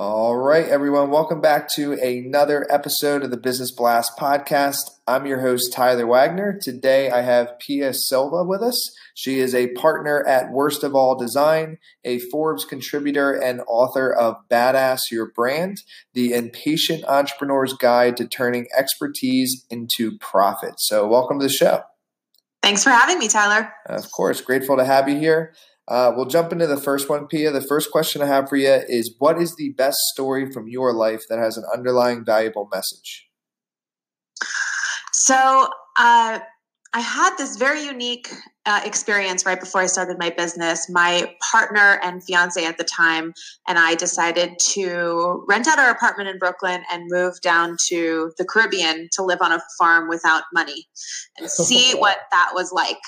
All right, everyone, welcome back to another episode of the Business Blast podcast. I'm your host, Tyler Wagner. Today I have Pia Silva with us. She is a partner at Worstofall Design, a Forbes contributor, and author of Badass Your Brand, the impatient entrepreneur's guide to turning expertise into profit. So, welcome to the show. Thanks for having me, Tyler. Of course, grateful to have you here. Uh, we'll jump into the first one, Pia. The first question I have for you is What is the best story from your life that has an underlying valuable message? So, uh, I had this very unique uh, experience right before I started my business. My partner and fiance at the time and I decided to rent out our apartment in Brooklyn and move down to the Caribbean to live on a farm without money and see what that was like.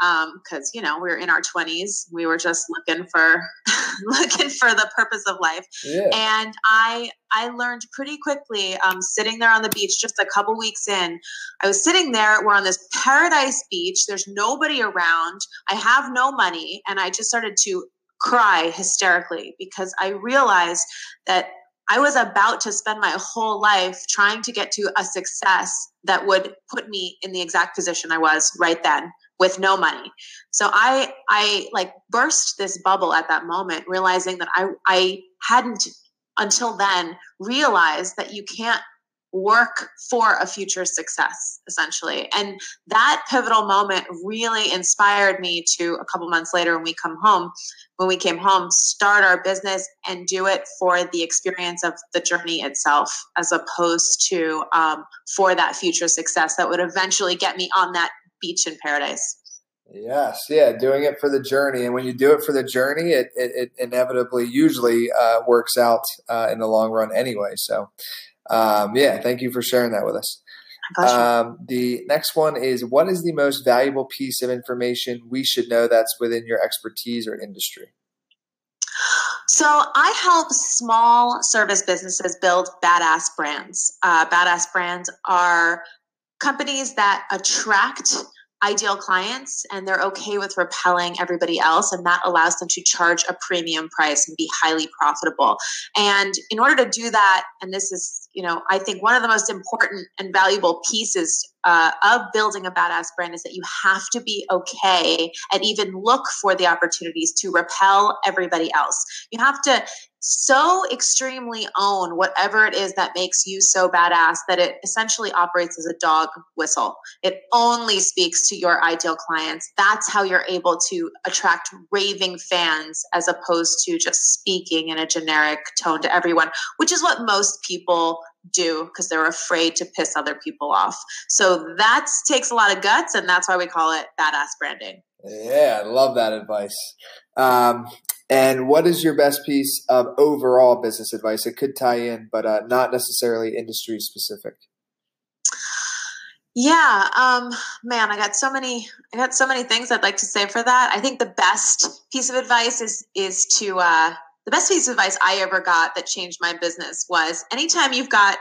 Because um, you know we were in our twenties, we were just looking for looking for the purpose of life, yeah. and I I learned pretty quickly um, sitting there on the beach just a couple weeks in. I was sitting there. We're on this paradise beach. There's nobody around around. I have no money. And I just started to cry hysterically because I realized that I was about to spend my whole life trying to get to a success that would put me in the exact position I was right then with no money. So I I like burst this bubble at that moment realizing that I I hadn't until then realized that you can't work for a future success essentially. And that pivotal moment really inspired me to a couple months later when we come home when we came home start our business and do it for the experience of the journey itself as opposed to um, for that future success that would eventually get me on that beach in paradise. Yes, yeah, doing it for the journey, and when you do it for the journey, it it, it inevitably usually uh, works out uh, in the long run anyway. So, um, yeah, thank you for sharing that with us. Um, the next one is what is the most valuable piece of information we should know that's within your expertise or industry? So, I help small service businesses build badass brands. Uh, badass brands are companies that attract ideal clients and they're okay with repelling everybody else and that allows them to charge a premium price and be highly profitable and in order to do that and this is you know i think one of the most important and valuable pieces uh, of building a badass brand is that you have to be okay and even look for the opportunities to repel everybody else you have to so extremely own whatever it is that makes you so badass that it essentially operates as a dog whistle. It only speaks to your ideal clients. That's how you're able to attract raving fans as opposed to just speaking in a generic tone to everyone, which is what most people do because they're afraid to piss other people off. So that takes a lot of guts, and that's why we call it badass branding. Yeah, I love that advice. Um, and what is your best piece of overall business advice? It could tie in, but uh, not necessarily industry specific. Yeah, um, man, I got so many. I got so many things I'd like to say for that. I think the best piece of advice is is to uh, the best piece of advice I ever got that changed my business was anytime you've got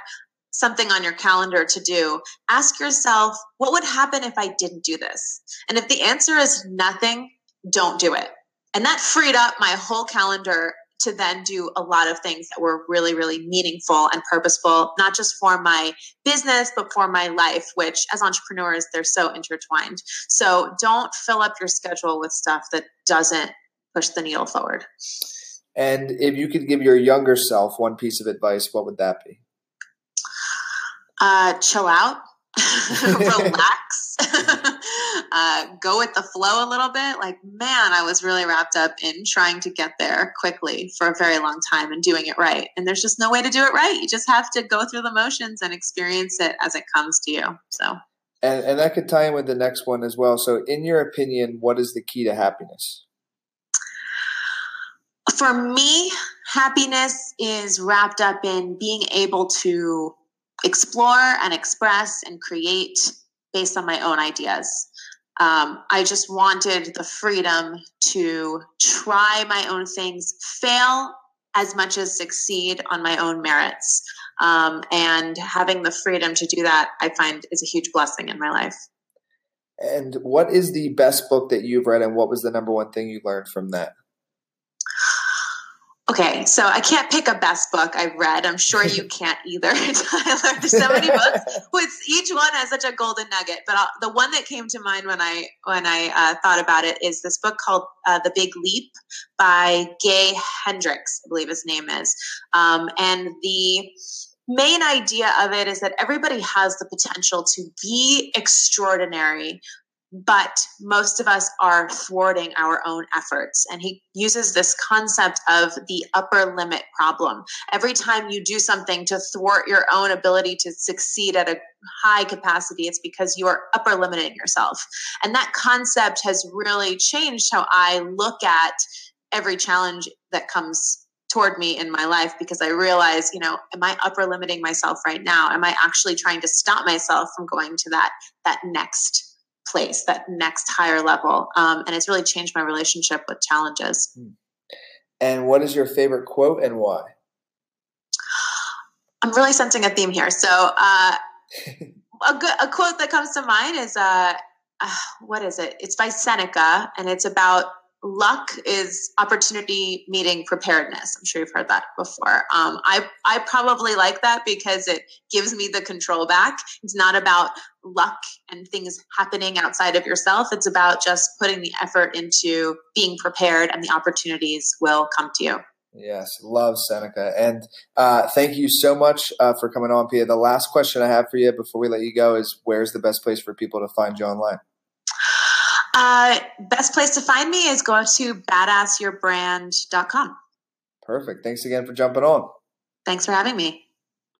something on your calendar to do, ask yourself, what would happen if I didn't do this? And if the answer is nothing, don't do it. And that freed up my whole calendar to then do a lot of things that were really, really meaningful and purposeful, not just for my business, but for my life, which as entrepreneurs, they're so intertwined. So don't fill up your schedule with stuff that doesn't push the needle forward. And if you could give your younger self one piece of advice, what would that be? Uh, chill out, relax, uh, go with the flow a little bit. Like, man, I was really wrapped up in trying to get there quickly for a very long time and doing it right. And there's just no way to do it right. You just have to go through the motions and experience it as it comes to you. So, and, and that could tie in with the next one as well. So, in your opinion, what is the key to happiness? For me, happiness is wrapped up in being able to explore and express and create based on my own ideas. Um, I just wanted the freedom to try my own things, fail as much as succeed on my own merits. Um, and having the freedom to do that, I find is a huge blessing in my life. And what is the best book that you've read, and what was the number one thing you learned from that? Okay, so I can't pick a best book I've read. I'm sure you can't either, Tyler. There's so many books. With each one has such a golden nugget. But I'll, the one that came to mind when I when I uh, thought about it is this book called uh, The Big Leap by Gay Hendricks, I believe his name is. Um, and the main idea of it is that everybody has the potential to be extraordinary but most of us are thwarting our own efforts. And he uses this concept of the upper limit problem. Every time you do something to thwart your own ability to succeed at a high capacity, it's because you are upper limiting yourself. And that concept has really changed how I look at every challenge that comes toward me in my life because I realize, you know, am I upper limiting myself right now? Am I actually trying to stop myself from going to that that next place, that next higher level. Um, and it's really changed my relationship with challenges. Hmm. And what is your favorite quote and why? I'm really sensing a theme here. So, uh, a, good, a quote that comes to mind is uh, uh, what is it? It's by Seneca, and it's about luck is opportunity meeting preparedness. I'm sure you've heard that before. Um, I I probably like that because it gives me the control back. It's not about luck and things happening outside of yourself. It's about just putting the effort into being prepared, and the opportunities will come to you. Yes, love Seneca, and uh, thank you so much uh, for coming on, Pia. The last question I have for you before we let you go is: Where's the best place for people to find you online? Uh, best place to find me is go to badassyourbrand.com. Perfect. Thanks again for jumping on. Thanks for having me.